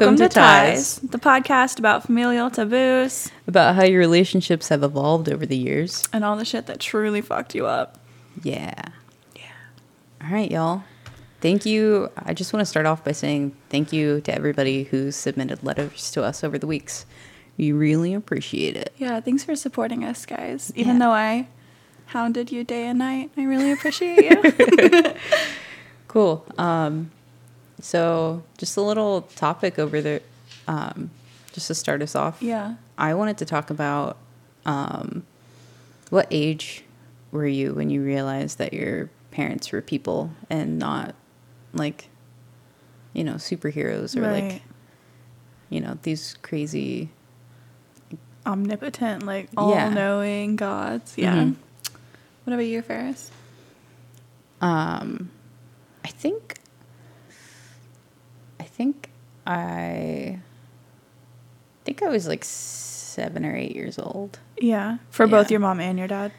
Welcome, to, Ties, the podcast about familial taboos about how your relationships have evolved over the years. and all the shit that truly fucked you up. Yeah. Yeah. All right, y'all. Thank you. I just want to start off by saying thank you to everybody who submitted letters to us over the weeks. We really appreciate it. Yeah, thanks for supporting us, guys. Even Yeah. though I hounded you day and night, I really appreciate you. Cool. Um, so, just a little topic over there, um, just to start us off. yeah. I wanted to talk about um, what age were you when you realized that your parents were people and not like, you know, superheroes or like, you know, these crazy. Omnipotent, like all knowing gods. Yeah. Mhm. What about you, Ferris? Um, I think. I think I. think I was like seven or eight years old. Yeah. For both your mom and your dad.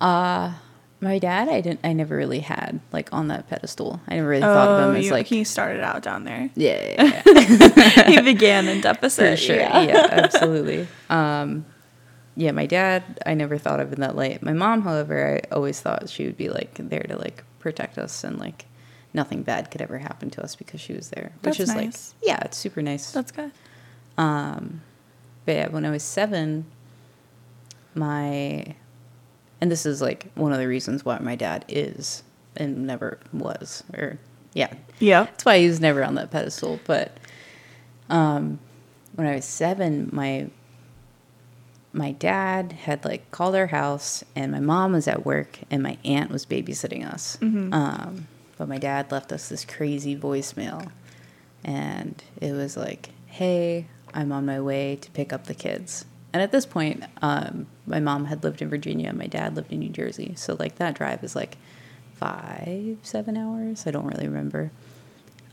Uh my dad I didn't I never really had like on that pedestal. I never really thought of him as Oh, you- like he started out down there. yeah, yeah, yeah. he began in deficit. for sure. Yeah. absolutely. Um yeah, my dad I never thought of in that light. My mom, however, I always thought she would be like there to like protect us and like nothing bad could ever happen to us because she was there. Which That's is nice. like yeah, it's super nice. That's good. Um, but yeah, when I was seven, my, and this is like one of the reasons why my dad is and never was, or yeah, Yeah. that's why he was never on that pedestal. But um, when I was seven, my my dad had like called our house, and my mom was at work, and my aunt was babysitting us. Um, but my dad left us this crazy voicemail, and it was like, "Hey, I'm on my way to pick up the kids." And at this point, um, my mom had lived in Virginia, and my dad lived in New Jersey. So like that drive is like five, seven hours. I don't really remember.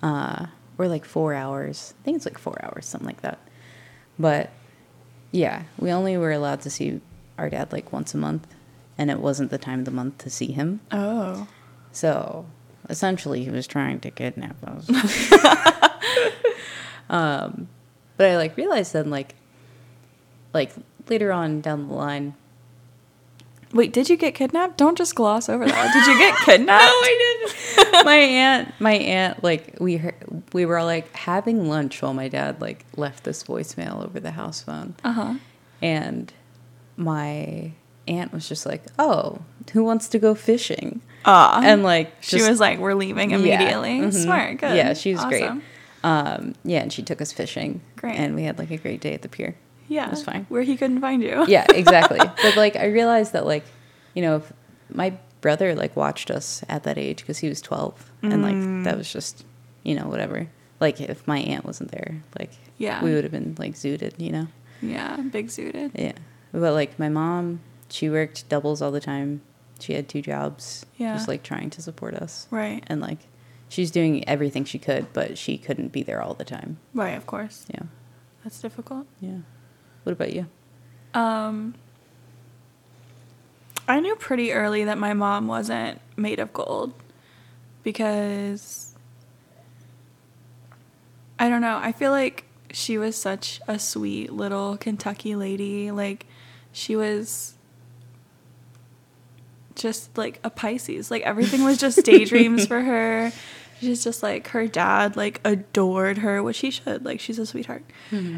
Uh, or like four hours. I think it's like four hours, something like that. But yeah, we only were allowed to see our dad like once a month, and it wasn't the time of the month to see him. Oh. So essentially, he was trying to kidnap us. um, but I like realized then, like, like later on down the line. Wait, did you get kidnapped? Don't just gloss over that. Did you get kidnapped? No, I didn't. my aunt, my aunt, like we heard, we were like having lunch while my dad like left this voicemail over the house phone, Uh huh. and my aunt was just like, "Oh, who wants to go fishing?" Ah. and like she was like, "We're leaving Yeah. immediately." Mhm. Smart. Good. Yeah, she was great. Um, yeah, and she took us fishing. Great. And we had like a great day at the pier. Yeah. It was fine. Where he couldn't find you. Yeah, exactly. but like I realized that like, you know, if my brother like watched us at that age because he was 12 and like Mm. that was just, you know, whatever. Like if my aunt wasn't there, like Yeah. we would have been like zooted, you know. Yeah. Big suited. Yeah. But like my mom, she worked doubles all the time. She had two jobs. Yeah. Just like trying to support us. Right. And like she's doing everything she could, but she couldn't be there all the time. Right. Of course. Yeah. That's difficult. Yeah. What about you? Um. I knew pretty early that my mom wasn't made of gold because I don't know. I feel like she was such a sweet little Kentucky lady. Like she was just like a Pisces. Like everything was just daydreams for her. She's just like her dad like adored her, which he should. Like she's a sweetheart.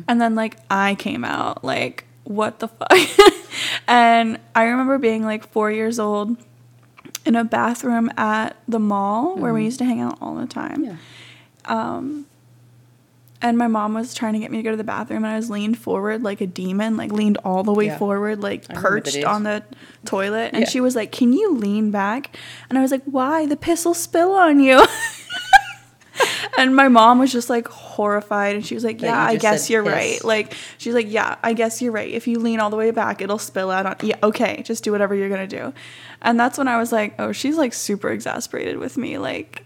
And then like I came out like what the fuck? and I remember being like 4 years old in a bathroom at the mall where we used to hang out all the time. Yeah. Um, and my mom was trying to get me to go to the bathroom, and I was leaned forward like a demon, like leaned all the way Yeah. forward, like I remember the perched on the toilet. And Yeah. she was like, Can you lean back? And I was like, Why? The piss will spill on you. and my mom was just like horrified, and she was like, Yeah, I guess you're piss. right. Like, she's like, Yeah, I guess you're right. If you lean all the way back, it'll spill out on. Yeah, okay, just do whatever you're gonna do. And that's when I was like, Oh, she's like super exasperated with me. Like,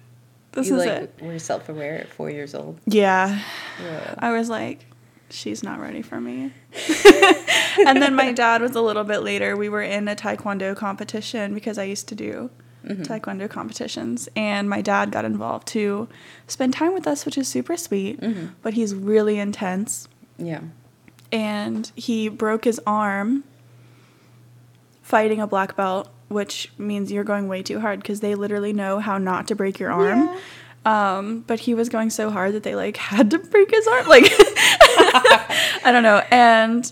this you is like it. were self aware at four years old. Yeah. Yeah. I was like, she's not ready for me. and then my dad was a little bit later. We were in a taekwondo competition because I used to do mm-hmm. taekwondo competitions, and my dad got involved to spend time with us, which is super sweet. Mm-hmm. But he's really intense, Yeah. and he broke his arm fighting a black belt, which means you're going way too hard because they literally know how not to break your arm. Um, but he was going so hard that they like had to break his arm. Like, I don't know. And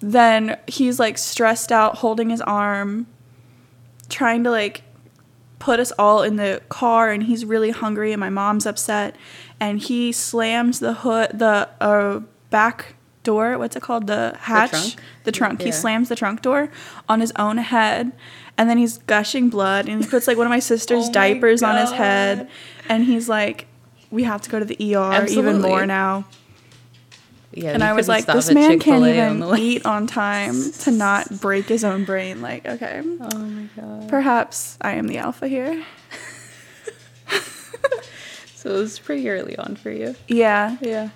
then he's like stressed out, holding his arm, trying to like put us all in the car. And he's really hungry, and my mom's upset. And he slams the hood, the uh, back door. What's it called? The hatch. trunk? The trunk. He slams the trunk door on his own head. And then he's gushing blood, and he puts like one of my sister's Oh my diapers on his head, and he's like, "We have to go to the ER even more now." Yeah. and I was like, this man can't Chick-fil-A even the eat on time to not break his own brain. Like, okay, Oh my god. perhaps I am the alpha here. So it was pretty early on for you. Yeah, Yeah.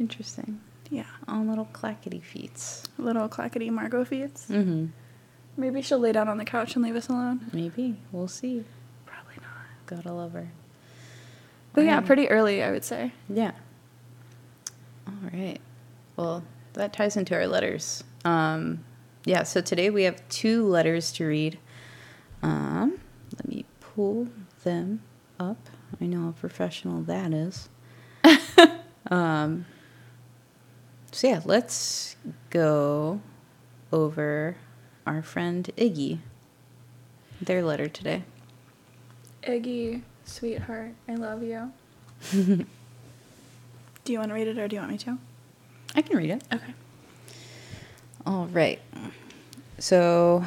Interesting. yeah. On little clackety feets. Little clackety Margot feeds. Mm-hmm. Maybe she'll lay down on the couch and leave us alone. Maybe. We'll see. Probably not. Gotta love her. But yeah, Um, pretty early, I would say. Yeah. All right. Well, that ties into our letters. Um, yeah, so today we have two letters to read. Um, let me pull them up. I know how professional that is. um, so yeah, let's go over our friend Iggy. Their letter today. Iggy, sweetheart, I love you. do you want to read it or do you want me to? I can read it. Okay. All right. So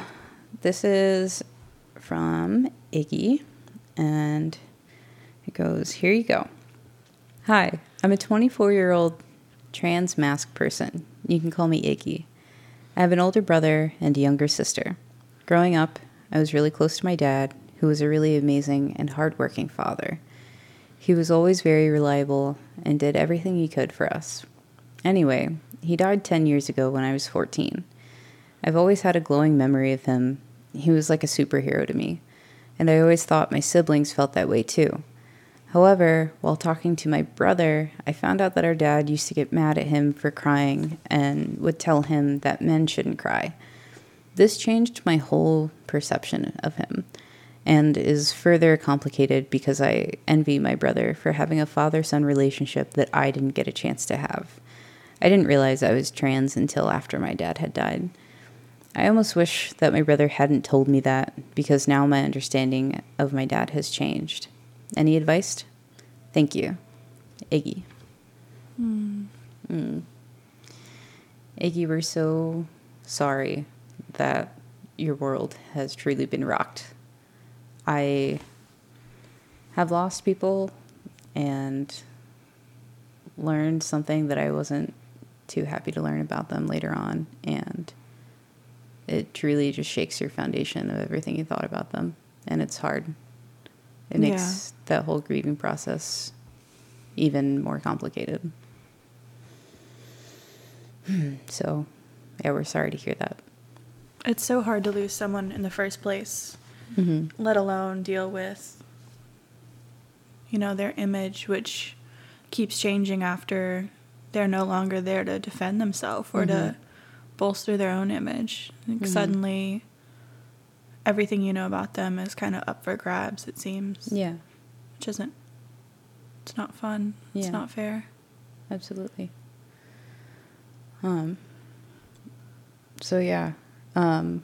this is from Iggy, and it goes Here you go. Hi, I'm a 24 year old trans mask person. You can call me Iggy. I have an older brother and a younger sister. Growing up, I was really close to my dad, who was a really amazing and hardworking father. He was always very reliable and did everything he could for us. Anyway, he died 10 years ago when I was 14. I've always had a glowing memory of him. He was like a superhero to me, and I always thought my siblings felt that way too. However, while talking to my brother, I found out that our dad used to get mad at him for crying and would tell him that men shouldn't cry. This changed my whole perception of him and is further complicated because I envy my brother for having a father son relationship that I didn't get a chance to have. I didn't realize I was trans until after my dad had died. I almost wish that my brother hadn't told me that because now my understanding of my dad has changed. Any advice? Thank you. Iggy. Mm. Iggy, we're so sorry that your world has truly been rocked. I have lost people and learned something that I wasn't too happy to learn about them later on. And it truly just shakes your foundation of everything you thought about them. And it's hard. It makes that whole grieving process even more complicated. So, yeah, we're sorry to hear that. It's so hard to lose someone in the first place, Mm-hmm. let alone deal with, you know, their image, which keeps changing after they're no longer there to defend themselves or to Mhm. bolster their own image. Like Mhm. Suddenly, everything you know about them is kind of up for grabs, it seems. Yeah, Which isn't, it's not fun. It's not fair. absolutely. Um. So yeah, um,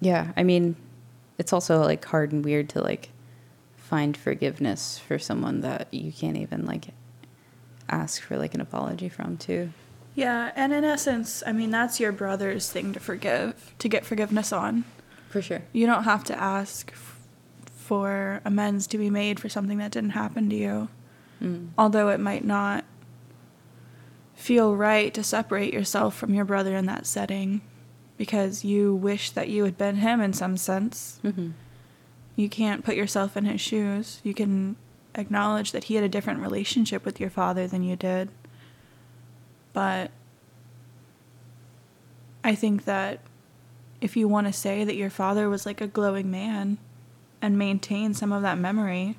yeah. I mean, it's also like hard and weird to like find forgiveness for someone that you can't even like ask for like an apology from too. Yeah, and in essence, I mean, that's your brother's thing to forgive, to get forgiveness on. For sure. You don't have to ask f- for amends to be made for something that didn't happen to you. Mm. Although it might not feel right to separate yourself from your brother in that setting because you wish that you had been him in some sense. Mm-hmm. You can't put yourself in his shoes. You can acknowledge that he had a different relationship with your father than you did. But I think that if you want to say that your father was like a glowing man and maintain some of that memory,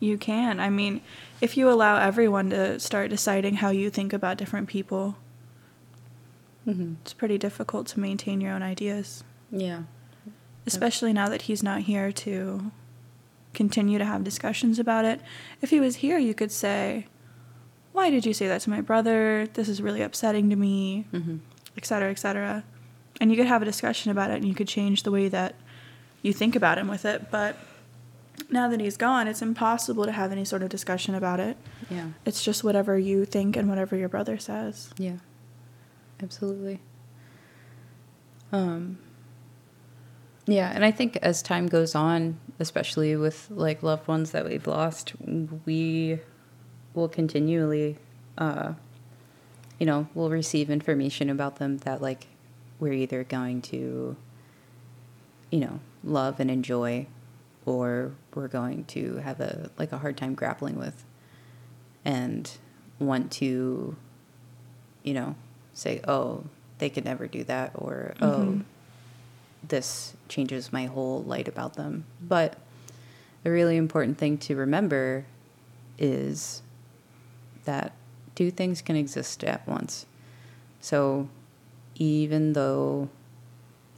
you can. I mean, if you allow everyone to start deciding how you think about different people, Mm-hmm. it's pretty difficult to maintain your own ideas, Yeah. especially now that he's not here to continue to have discussions about it. If he was here, you could say, Why did you say that to my brother? This is really upsetting to me, Mm-hmm. et cetera, et cetera. And you could have a discussion about it and you could change the way that you think about him with it. But now that he's gone, it's impossible to have any sort of discussion about it. Yeah. It's just whatever you think and whatever your brother says. Yeah. Absolutely. Um yeah, and I think as time goes on, especially with like loved ones that we've lost, we will continually uh you know, we'll receive information about them that like we're either going to you know, love and enjoy or we're going to have a like a hard time grappling with and want to you know, say, oh, they could never do that, or oh, Mhm. this changes my whole light about them. But the really important thing to remember is that two things can exist at once. So even though,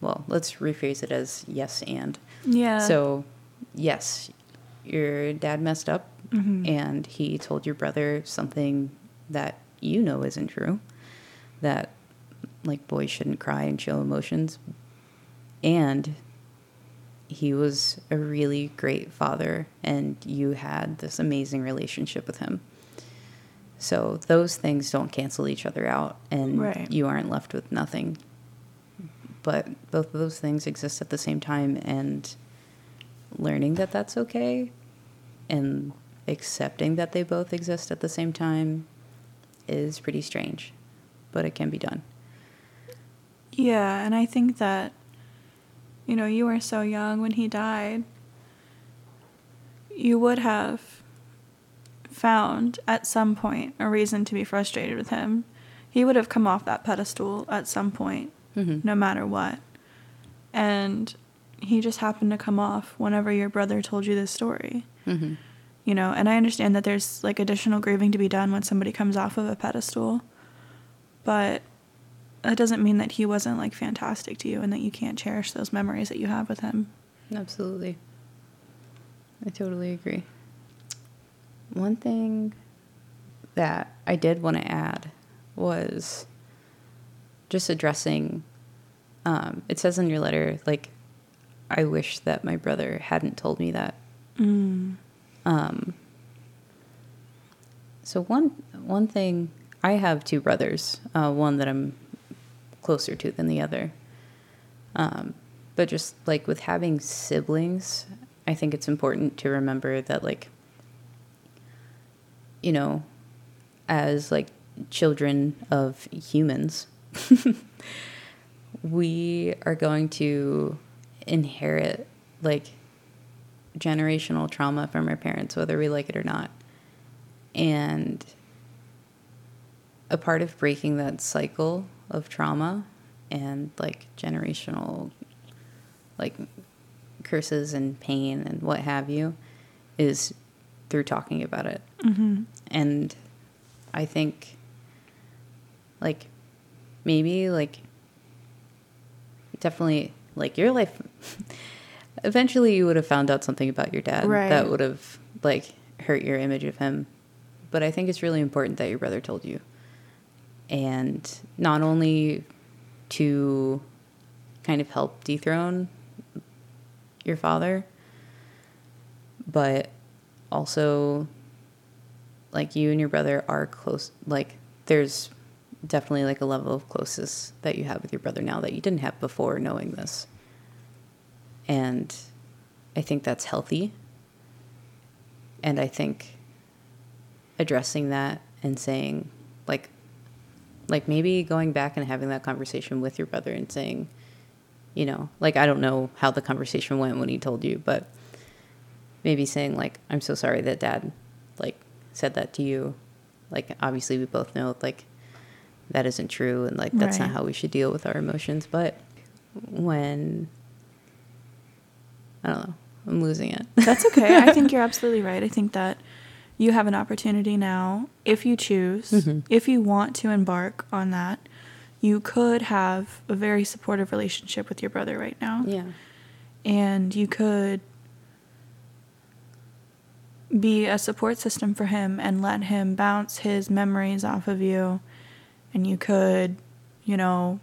well, let's rephrase it as yes and. Yeah. So, yes, your dad messed up Mhm. and he told your brother something that you know isn't true that like boys shouldn't cry and show emotions and he was a really great father and you had this amazing relationship with him so those things don't cancel each other out and Right. you aren't left with nothing but both of those things exist at the same time and learning that that's okay and accepting that they both exist at the same time is pretty strange, but it can be done. Yeah, and I think that, you know, you were so young when he died. You would have found at some point a reason to be frustrated with him. He would have come off that pedestal at some point, Mhm. no matter what. And he just happened to come off whenever your brother told you this story. Mhm. You know, and I understand that there's like additional grieving to be done when somebody comes off of a pedestal. But that doesn't mean that he wasn't like fantastic to you and that you can't cherish those memories that you have with him. Absolutely. I totally agree. One thing that I did want to add was just addressing um, it says in your letter like I wish that my brother hadn't told me that Mm. Um, so one one thing I have two brothers, uh, one that I'm closer to than the other. Um, but just like with having siblings, I think it's important to remember that like you know, as like children of humans, we are going to inherit like generational trauma from our parents, whether we like it or not. And a part of breaking that cycle of trauma and like generational like curses and pain and what have you is through talking about it. hmm And I think like maybe like definitely like your life eventually you would have found out something about your dad Right. that would have like hurt your image of him but i think it's really important that your brother told you and not only to kind of help dethrone your father but also like you and your brother are close like there's definitely like a level of closeness that you have with your brother now that you didn't have before knowing this. And i think that's healthy. And i think addressing that and saying like like maybe going back and having that conversation with your brother and saying you know like i don't know how the conversation went when he told you but maybe saying like i'm so sorry that dad like said that to you like obviously we both know like that isn't true and like that's not how we should deal with our emotions but when I don't know. I'm losing it. That's okay. I think you're absolutely right. I think that you have an opportunity now, if you choose, Mhm. if you want to embark on that, you could have a very supportive relationship with your brother right now. yeah. And you could be a support system for him and let him bounce his memories off of you. And you could, you know,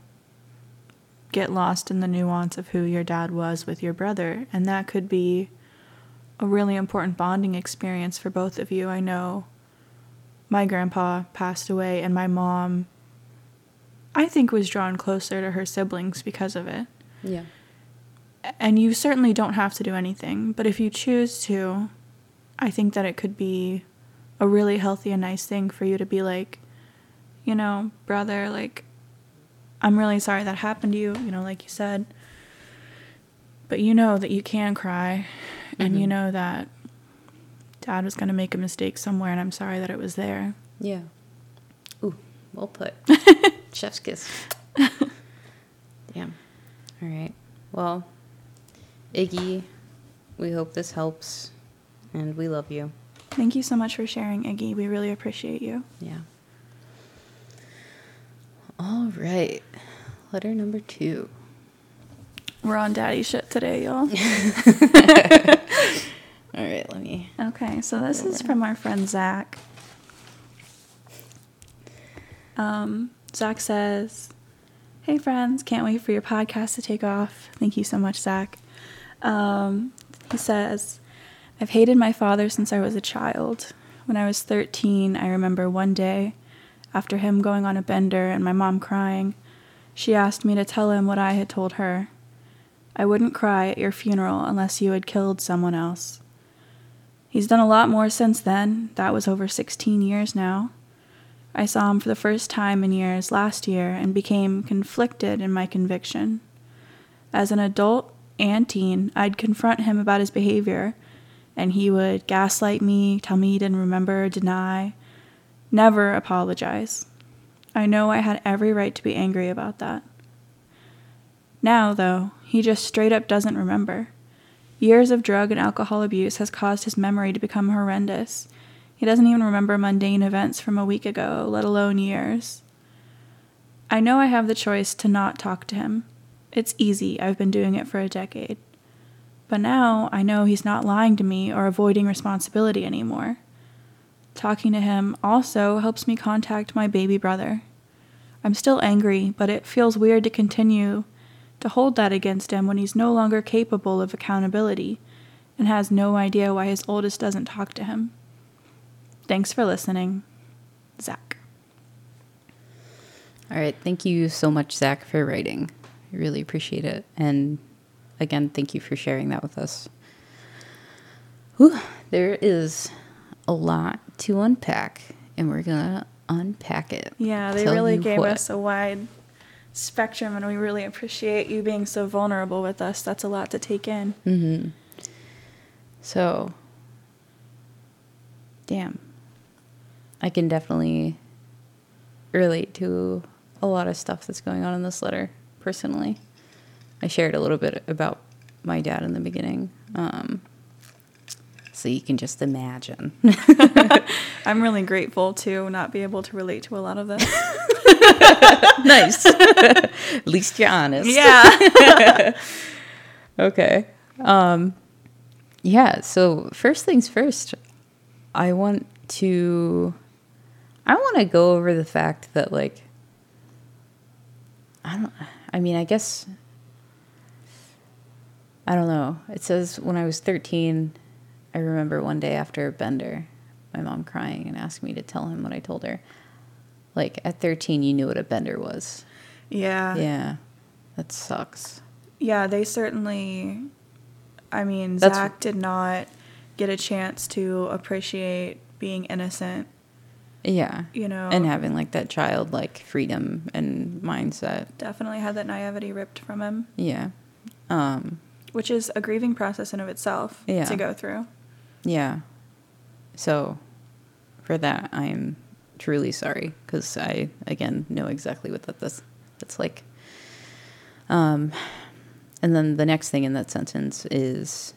get lost in the nuance of who your dad was with your brother. And that could be a really important bonding experience for both of you. I know my grandpa passed away, and my mom, I think, was drawn closer to her siblings because of it. Yeah. And you certainly don't have to do anything, but if you choose to, I think that it could be a really healthy and nice thing for you to be like, you know, brother, like, I'm really sorry that happened to you, you know, like you said. But you know that you can cry, and you Mhm. know that dad was going to make a mistake somewhere, and I'm sorry that it was there. Yeah. Ooh, well put. Chef's kiss. Damn. All right. Well, Iggy, we hope this helps, and we love you. Thank you so much for sharing, Iggy. We really appreciate you. Yeah. All right. Letter number two. We're on daddy shit today, y'all. All right, let me. Okay, so this is from our friend Zach. Um, Zach says, Hey friends, can't wait for your podcast to take off. Thank you so much, Zach. Um, he says, I've hated my father since I was a child. When I was 13, I remember one day, after him going on a bender and my mom crying, she asked me to tell him what I had told her. I wouldn't cry at your funeral unless you had killed someone else. He's done a lot more since then. That was over 16 years now. I saw him for the first time in years last year and became conflicted in my conviction. As an adult and teen, I'd confront him about his behavior, and he would gaslight me, tell me he didn't remember, deny, never apologize. I know I had every right to be angry about that. Now, though, he just straight up doesn't remember. Years of drug and alcohol abuse has caused his memory to become horrendous. He doesn't even remember mundane events from a week ago, let alone years. I know I have the choice to not talk to him. It's easy, I've been doing it for a decade. But now I know he's not lying to me or avoiding responsibility anymore. Talking to him also helps me contact my baby brother. I'm still angry, but it feels weird to continue to hold that against him when he's no longer capable of accountability and has no idea why his oldest doesn't talk to him. Thanks for listening. Zach. All right. Thank you so much, Zach, for writing. I really appreciate it. And again, thank you for sharing that with us. Whew, there is a lot to unpack, and we're going to unpack it. Yeah, they Tell really gave what. us a wide spectrum, and we really appreciate you being so vulnerable with us. That's a lot to take in. Mm-hmm. So, damn. I can definitely relate to a lot of stuff that's going on in this letter, personally. I shared a little bit about my dad in the beginning. Um, so you can just imagine. I'm really grateful to not be able to relate to a lot of this. nice. At least you're honest. yeah. Okay. Um, yeah. So first things first, I want to, I want to go over the fact that like, I don't. I mean, I guess. I don't know. It says when I was 13, I remember one day after a bender, my mom crying and asking me to tell him what I told her. Like at 13, you knew what a bender was. Yeah. Yeah. That sucks. Yeah, they certainly. I mean, That's- Zach did not get a chance to appreciate being innocent. Yeah. You know, and having like that childlike freedom and mindset. definitely had that naivety ripped from him, Yeah. Um, which is a grieving process in of itself Yeah. to go through. yeah. So for that, I'm truly sorry because I, again, know exactly what that this, it's like. Um, and then the next thing in that sentence is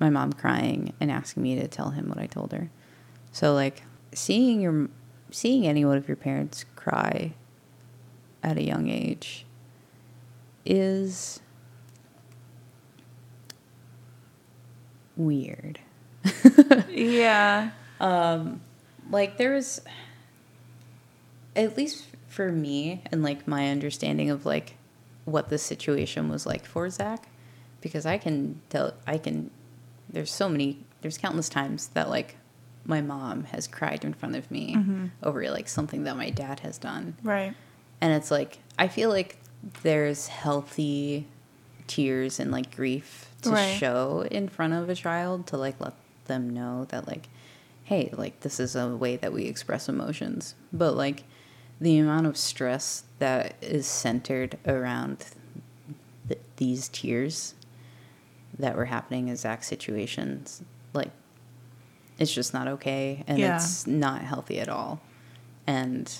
my mom crying and asking me to tell him what I told her. So like seeing your seeing any one of your parents cry at a young age is weird. yeah. Um, like there was, at least for me and like my understanding of like what the situation was like for Zach, because I can tell, I can, there's so many, there's countless times that like my mom has cried in front of me Mm-hmm. over like something that my dad has done. Right. And it's like, I feel like there's healthy tears and like grief to Right. show in front of a child to like let them know that like, hey, like this is a way that we express emotions. But like the amount of stress that is centered around th- these tears that were happening in Zach's situations, like it's just not okay and Yeah. it's not healthy at all. And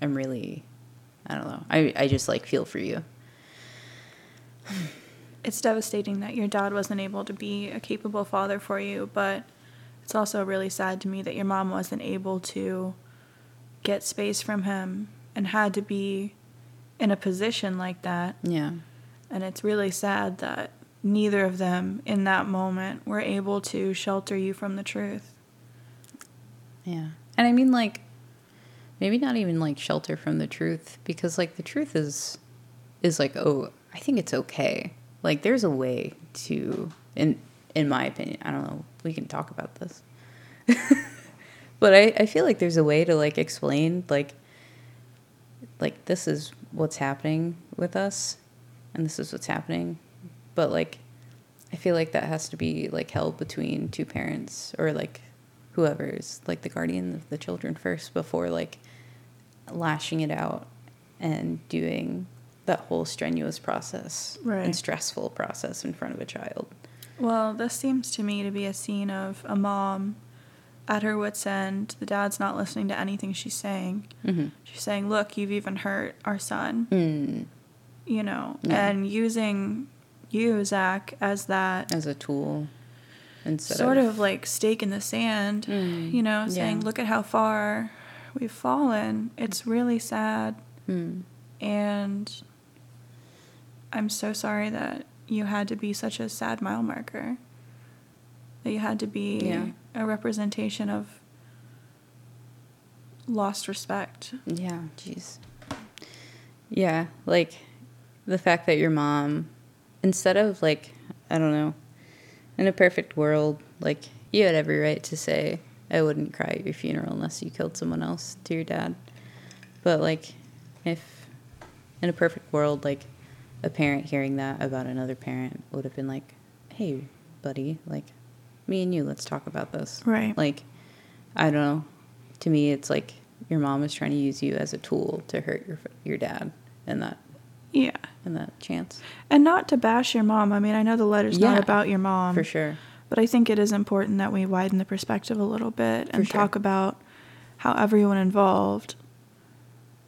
I'm really, I don't know. I, I just like feel for you. It's devastating that your dad wasn't able to be a capable father for you, but it's also really sad to me that your mom wasn't able to get space from him and had to be in a position like that. Yeah. And it's really sad that neither of them in that moment were able to shelter you from the truth. Yeah. And I mean, like, maybe not even like shelter from the truth because, like, the truth is, is like, oh, I think it's okay. Like, there's a way to, in in my opinion, I don't know. We can talk about this, but I I feel like there's a way to like explain like, like this is what's happening with us, and this is what's happening, but like, I feel like that has to be like held between two parents or like whoever is like the guardian of the children first before like lashing it out and doing that whole strenuous process Right. and stressful process in front of a child. Well, this seems to me to be a scene of a mom at her wits' end. The dad's not listening to anything she's saying. Mm-hmm. She's saying, Look, you've even hurt our son, Mm, you know, Yeah. and using you, Zach, as that as a tool instead sort of, of like stake in the sand, Mm, you know, saying, yeah. Look at how far we've fallen. It's really sad. Mm, And I'm so sorry that you had to be such a sad mile marker. That you had to be Yeah. a representation of lost respect. yeah, jeez. Yeah, like the fact that your mom, instead of like, I don't know, in a perfect world, like you had every right to say, I wouldn't cry at your funeral unless you killed someone else to your dad. But like, if in a perfect world, like a parent hearing that about another parent would have been like, hey, buddy, like me and you, let's talk about this. Right. Like, I don't know. To me, it's like your mom is trying to use you as a tool to hurt your your dad and that Yeah. in that chance. And not to bash your mom. I mean, I know the letter's Yeah, not about your mom. for sure. But I think it is important that we widen the perspective a little bit and sure. talk about how everyone involved,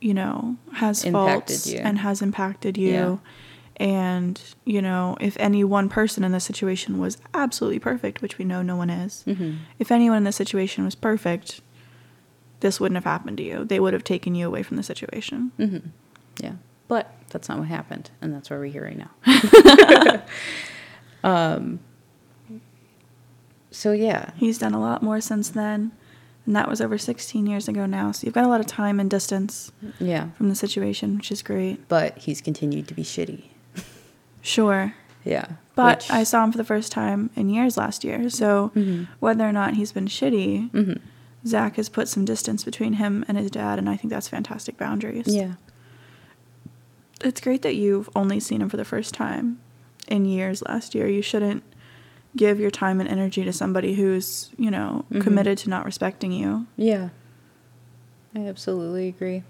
you know, has Impacted faults you. and has impacted you. And, you know, if any one person in this situation was absolutely perfect, which we know no one is, Mm-hmm. if anyone in this situation was perfect, this wouldn't have happened to you. They would have taken you away from the situation. Mm-hmm. Yeah, but that's not what happened, and that's why we're here right now. um. So yeah, He's done a lot more since then. And that was over 16 years ago now. So you've got a lot of time and distance yeah, from the situation, which is great. but he's continued to be shitty. Sure. Yeah, But which- I saw him for the first time in years last year. So Mhm. whether or not he's been shitty, Mhm. Zach has put some distance between him and his dad. And I think that's fantastic boundaries. Yeah, It's great that you've only seen him for the first time in years last year. You shouldn't give your time and energy to somebody who's, you know, Mhm. committed to not respecting you. yeah. I absolutely agree.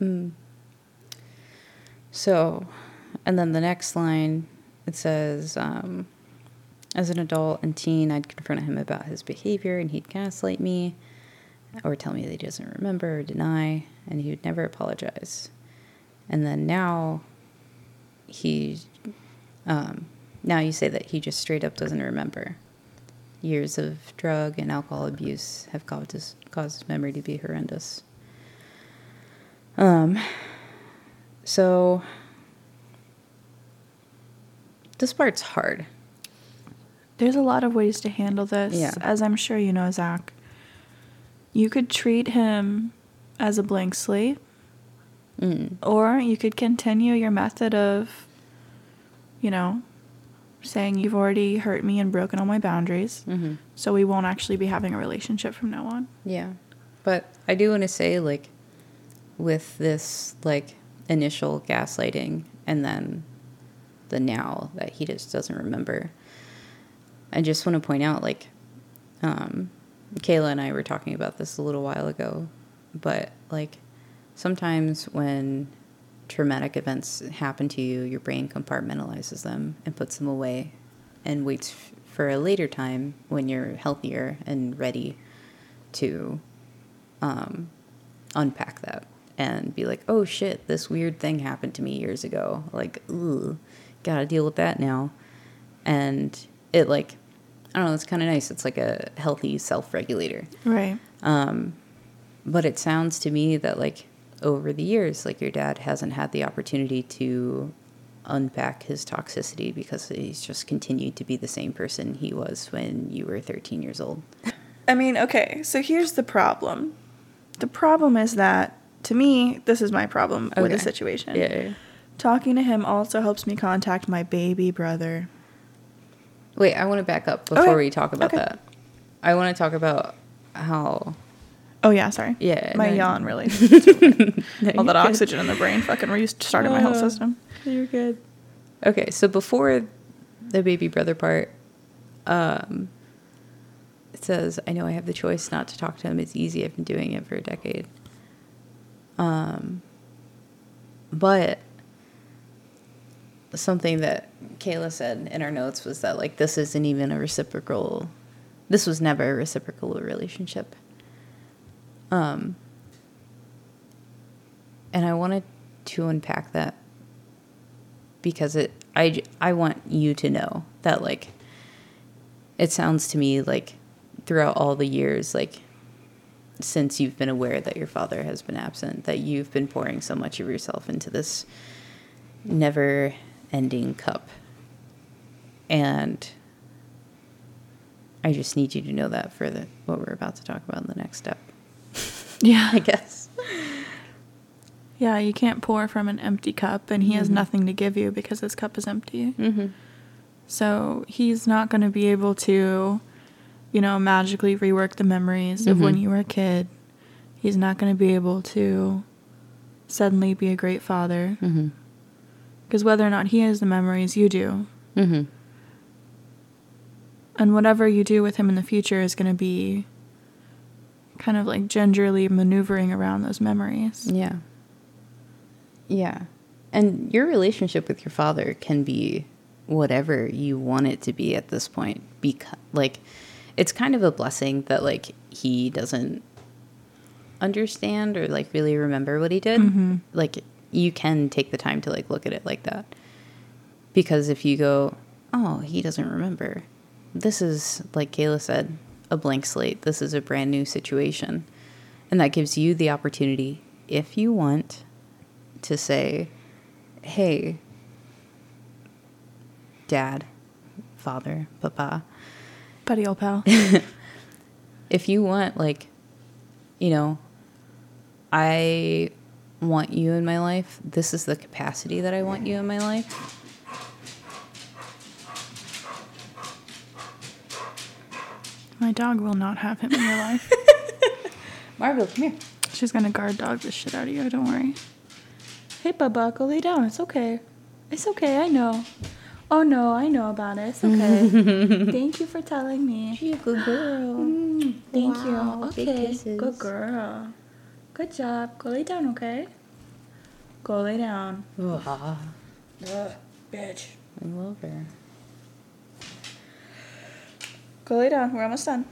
Mm. So, and then the next line it says, um, as an adult and teen, I'd confront him about his behavior and he'd gaslight me or tell me that he doesn't remember or deny, and he would never apologize. And then now he, um, now you say that he just straight up doesn't remember. Years of drug and alcohol abuse have caused his, caused his memory to be horrendous. Um, so this part's hard. There's a lot of ways to handle this, Yeah. as I'm sure you know, Zach. You could treat him as a blank slate, Mm. or you could continue your method of, you know, saying you've already hurt me and broken all my boundaries, hmm so we won't actually be having a relationship from now on. Yeah. But I do want to say, like, with this, like, initial gaslighting and then the now that he just doesn't remember, I just want to point out, like, um, Kayla and I were talking about this a little while ago, but, like, sometimes when traumatic events happen to you, your brain compartmentalizes them and puts them away and waits f- for a later time when you're healthier and ready to um, unpack that and be like, oh shit, this weird thing happened to me years ago. Like, ugh, gotta deal with that now. And it, like, I don't know, it's kind of nice. It's like a healthy self regulator. Right. Um, but it sounds to me that like over the years, like your dad hasn't had the opportunity to unpack his toxicity because he's just continued to be the same person he was when you were 13 years old. I mean, okay, so here's the problem. The problem is that, to me, this is my problem with the Okay. situation. Yeah. Talking to him also helps me contact my baby brother. Wait, I want to back up before Okay. we talk about Okay. that. I want to talk about how. Oh, yeah, sorry. Yeah, My no, yawn really. No, all that good. oxygen in the brain fucking restarted my health Uh, system. You're good. Okay, so before the baby brother part, um, it says, "I know I have the choice not to talk to him. It's easy. I've been doing it for a decade." Um, but something that Kayla said in our notes was that like this isn't even a reciprocal. This was never a reciprocal relationship. Um, and I wanted to unpack that because it I I want you to know that like it sounds to me like throughout all the years like since you've been aware that your father has been absent that you've been pouring so much of yourself into this never ending cup and I just need you to know that for the what we're about to talk about in the next step Yeah. I guess Yeah, you can't pour from an empty cup, and he has Mhm. nothing to give you because his cup is empty. mhm So he's not going to be able to, you know, magically rework the memories of when Mhm. you were a kid. He's not going to be able to suddenly be a great father. Because whether or not he has the memories, you do. mhm And whatever you do with him in the future is going to be kind of like gingerly maneuvering around those memories. Yeah. Yeah. And your relationship with your father can be whatever you want it to be at this point because like it's kind of a blessing that like he doesn't understand or like really remember what he did. Mhm. Like you can take the time to like look at it like that. Because if you go, "Oh, he doesn't remember." This is like Kayla said, a blank slate. This is a brand new situation. And that gives you the opportunity, if you want, to say, hey, dad, father, papa, Buddy, old pal. if you want, like, you know, I want you in my life, this is the capacity that I want you in my life. My dog will not have him in your life. Marvel, come here. She's to guard dog the shit out of you. Don't worry. Hey, Bubba, go lay down. It's okay. It's okay. I know. Oh, no, I know about it. It's okay. Thank you for telling me. She a good girl. Mm, thank Wow, you. Okay. Good girl. Good job. Go lay down, okay? Go lay down. Ugh, Ugh, bitch. I love her. Go lay down. We're almost done.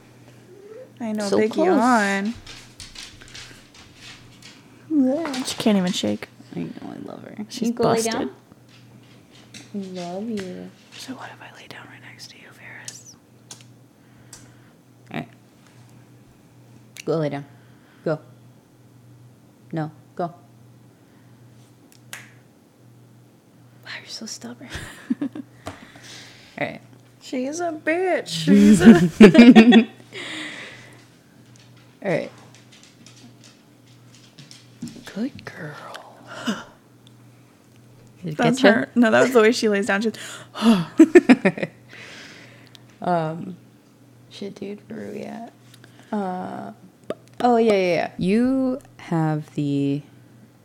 I know, So big close. yawn. She can't even shake. I know, I love her. She's you go lay busted. down? Love you. So what if I lay down right next to you, Ferris? All right. Go lay down. No, go. Wow, you're so stubborn. All right. She's a bitch. She's a. All right. Good girl. That's her. No, that was the way she lays down. She's. Um, shit, dude, where are we at? Uh, oh yeah, yeah, yeah. You have the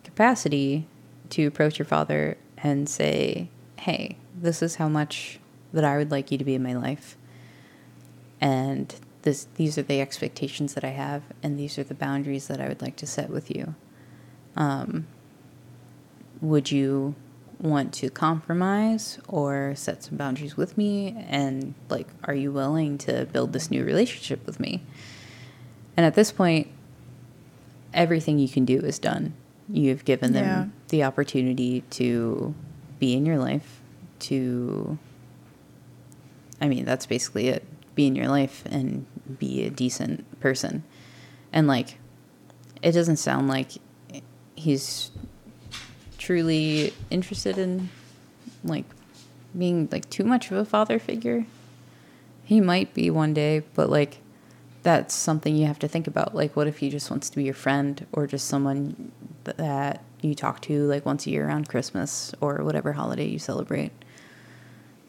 capacity to approach your father and say, "Hey, this is how much that I would like you to be in my life, and this these are the expectations that I have, and these are the boundaries that I would like to set with you. Um, would you want to compromise or set some boundaries with me and like are you willing to build this new relationship with me and at this point everything you can do is done you've given them Yeah. the opportunity to be in your life to i mean that's basically it be in your life and be a decent person and like it doesn't sound like he's truly interested in like being like too much of a father figure. He might be one day, but like that's something you have to think about. Like what if he just wants to be your friend or just someone that you talk to like once a year around Christmas or whatever holiday you celebrate.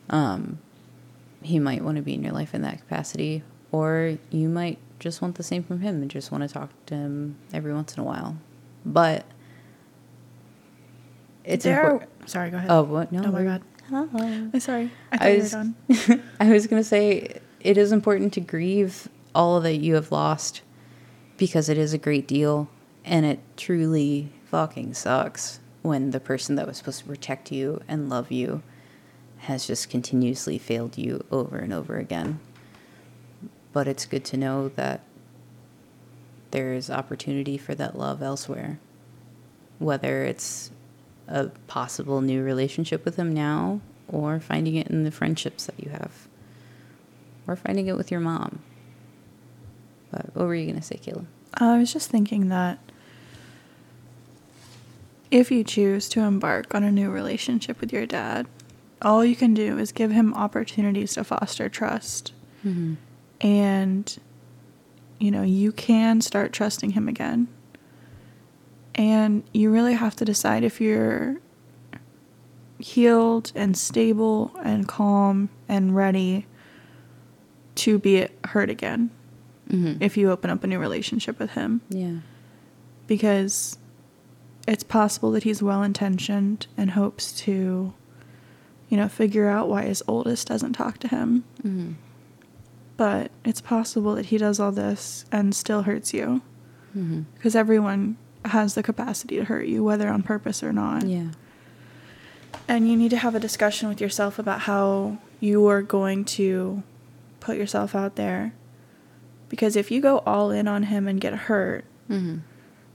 Um he might want to be in your life in that capacity or you might just want the same from him and just want to talk to him every once in a while. But it's There- important. Sorry, go ahead. Oh, what? No, Oh my God. Hello. I'm sorry. I I was, done. I was going to say it is important to grieve all that you have lost because it is a great deal and it truly fucking sucks when the person that was supposed to protect you and love you has just continuously failed you over and over again. But it's good to know that there is opportunity for that love elsewhere. Whether it's a possible new relationship with him now or finding it in the friendships that you have or finding it with your mom. But what were you going to say, Kayla? I was just thinking that if you choose to embark on a new relationship with your dad, all you can do is give him opportunities to foster trust. Mm-hmm. And, you know, you can start trusting him again. And you really have to decide if you're healed and stable and calm and ready to be hurt again Mm-hmm. if you open up a new relationship with him yeah. because it's possible that he's well intentioned and hopes to, you know, figure out why his oldest doesn't talk to him. Mm-hmm. But it's possible that he does all this and still hurts you Mm-hmm. because everyone has the capacity to hurt you, whether on purpose or not. Yeah. And you need to have a discussion with yourself about how you are going to put yourself out there. Because if you go all in on him and get hurt, Mm-hmm.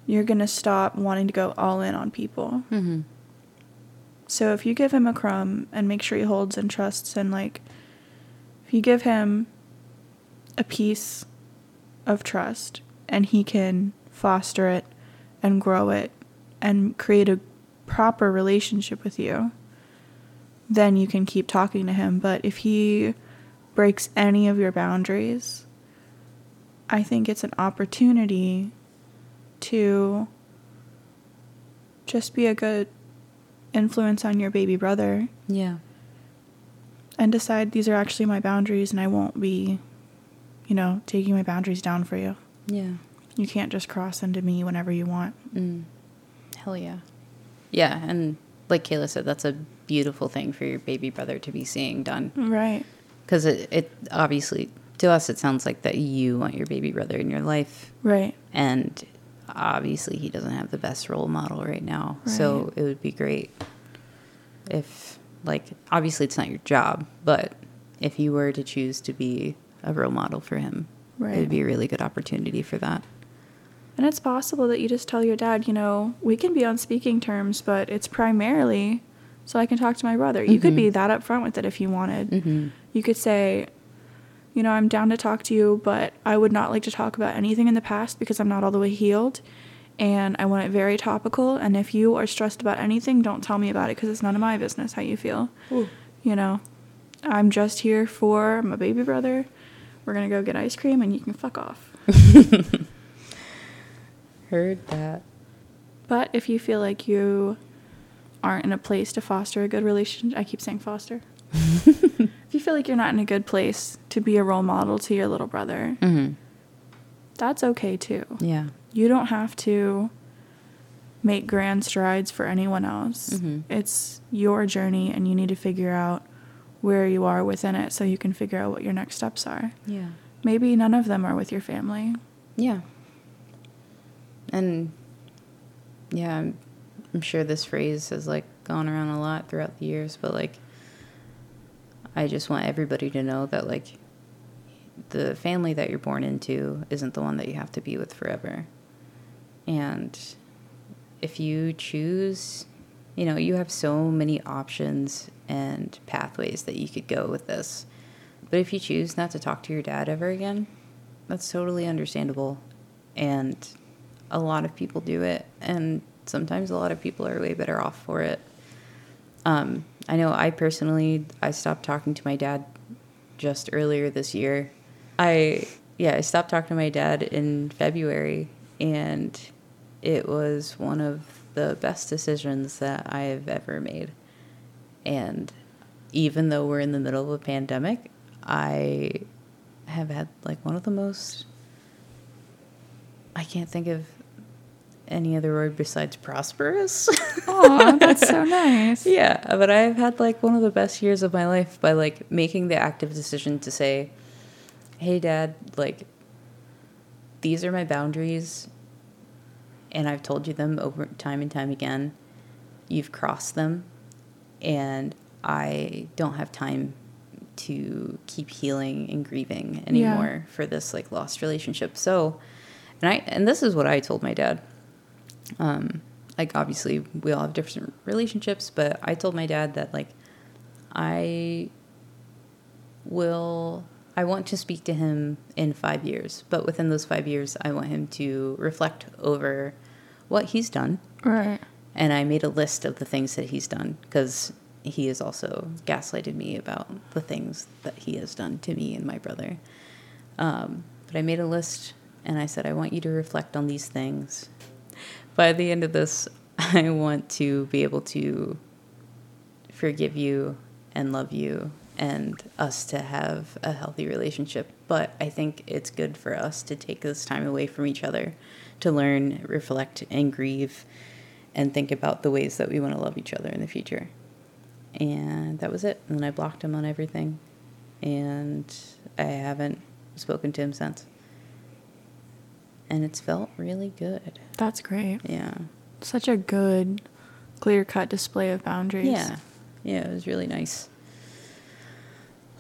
you're going to stop wanting to go all in on people. Mm-hmm. So if you give him a crumb and make sure he holds and trusts and like if you give him a piece of trust and he can foster it and grow it and create a proper relationship with you, then you can keep talking to him. But if he breaks any of your boundaries, I think it's an opportunity to just be a good influence on your baby brother Yeah. and decide these are actually my boundaries and I won't be, you know, taking my boundaries down for you. Yeah. You can't just cross into me whenever you want. Mm. Hell yeah. Yeah, and like Kayla said, that's a beautiful thing for your baby brother to be seeing done. Right. Because it, it obviously, to us, it sounds like that you want your baby brother in your life. Right. And obviously, he doesn't have the best role model right now. So it would be great if, like, obviously, it's not your job, but if you were to choose to be a role model for him, it would be a really good opportunity for that. And it's possible that you just tell your dad, you know, we can be on speaking terms, but it's primarily so I can talk to my brother. You could be that upfront with it if you wanted. Mm-hmm. You could say, you know, I'm down to talk to you, but I would not like to talk about anything in the past because I'm not all the way healed. And I want it very topical. And if you are stressed about anything, don't tell me about it because it's none of my business how you feel. You know, I'm just here for my baby brother. We're going to go get ice cream and you can fuck off. Heard that. But if you feel like you aren't in a place to foster a good relationship, I keep saying foster. If you feel like you're not in a good place to be a role model to your little brother, Mm-hmm. that's okay too. Yeah. You don't have to make grand strides for anyone else. Mhm. It's your journey, and you need to figure out where you are within it so you can figure out what your next steps are. Yeah. Maybe none of them are with your family. Yeah. And yeah, I'm, I'm sure this phrase has like gone around a lot throughout the years, but like I just want everybody to know that like the family that you're born into isn't the one that you have to be with forever. And if you choose, you know, you have so many options and pathways that you could go with this. But if you choose not to talk to your dad ever again, that's totally understandable. And a lot of people do it, and sometimes a lot of people are way better off for it. Um, I know I personally I stopped talking to my dad just earlier this year. I yeah, I stopped talking to my dad in February and it was one of the best decisions that I have ever made. And even though we're in the middle of a pandemic, I have had like one of the most I can't think of any other word besides prosperous. Oh, that's so nice. Yeah, but I've had like one of the best years of my life by like making the active decision to say, "Hey dad, like these are my boundaries and I've told you them over time and time again. You've crossed them and I don't have time to keep healing and grieving anymore for this like lost relationship." So, and I and this is what I told my dad. Um like obviously we all have different relationships, but I told my dad that like I will I want to speak to him in 5 years, but within those 5 years I want him to reflect over what he's done Right. and I made a list of the things that he's done because he has also gaslighted me about the things that he has done to me and my brother. Um, but I made a list and I said, I want you to reflect on these things. By the end of this, I want to be able to forgive you and love you and us to have a healthy relationship. But I think it's good for us to take this time away from each other to learn, reflect, and grieve and think about the ways that we want to love each other in the future. And that was it. And then I blocked him on everything. And I haven't spoken to him since. And it's felt really good. That's great. Yeah. Such a good, clear cut display of boundaries. Yeah. Yeah, it was really nice.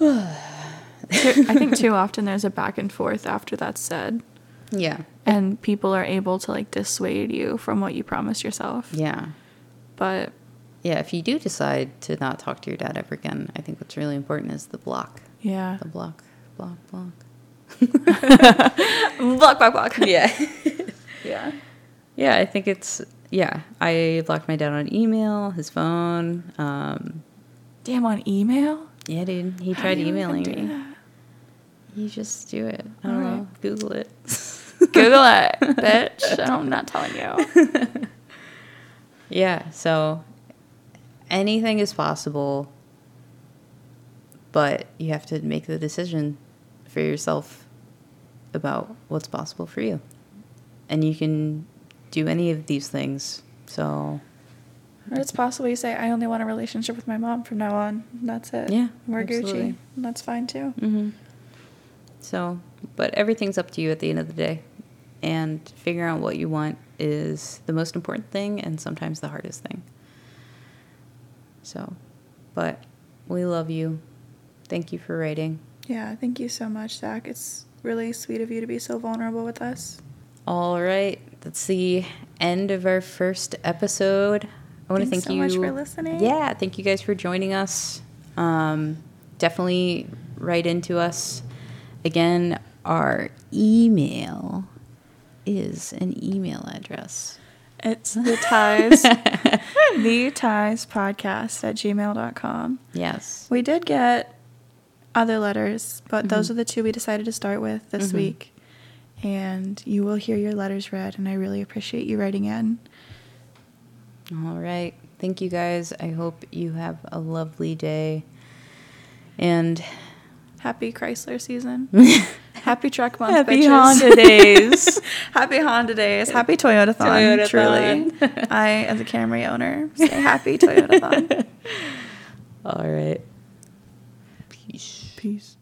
I think too often there's a back and forth after that's said, Yeah. and people are able to like dissuade you from what you promised yourself. Yeah. But Yeah, if you do decide to not talk to your dad ever again, I think what's really important is the block. yeah, The block, block, block. block, block, block. Yeah. yeah. yeah, I think it's, yeah. I blocked my dad on email, his phone. Um, Damn, on email. yeah, dude. He How tried do you even emailing me. You just do it. I don't know. Google it. Google it, bitch. I'm not telling you. Yeah, so anything is possible, but you have to make the decision for yourself about what's possible for you. And you can do any of these things. So, Or it's possible you say, I only want a relationship with my mom from now on. That's it. Yeah, We're absolutely. Gucci. And that's fine too. hmm so, but everything's up to you at the end of the day. And figuring out what you want is the most important thing and sometimes the hardest thing. So, but we love you. Thank you for writing. Yeah, thank you so much, Zach. It's really sweet of you to be so vulnerable with us. All right, that's the end of our first episode I want to thank so you much for listening. Yeah, thank you guys for joining us. Um, definitely write into us. Again, our email is an email address. It's the ties, the ties podcast at gmail.com. Yes. We did get other letters, but those mm-hmm. are the two we decided to start with this mm-hmm. week. And you will hear your letters read, and I really appreciate you writing in. All right. Thank you guys. I hope you have a lovely day. And Happy Chrysler season. Happy truck month. Happy bitches. Honda days. happy Honda days. Happy Toyota Thon. Toyota-thon. Truly. I, as a Camry owner, say happy Toyota Thon. all right. Peace.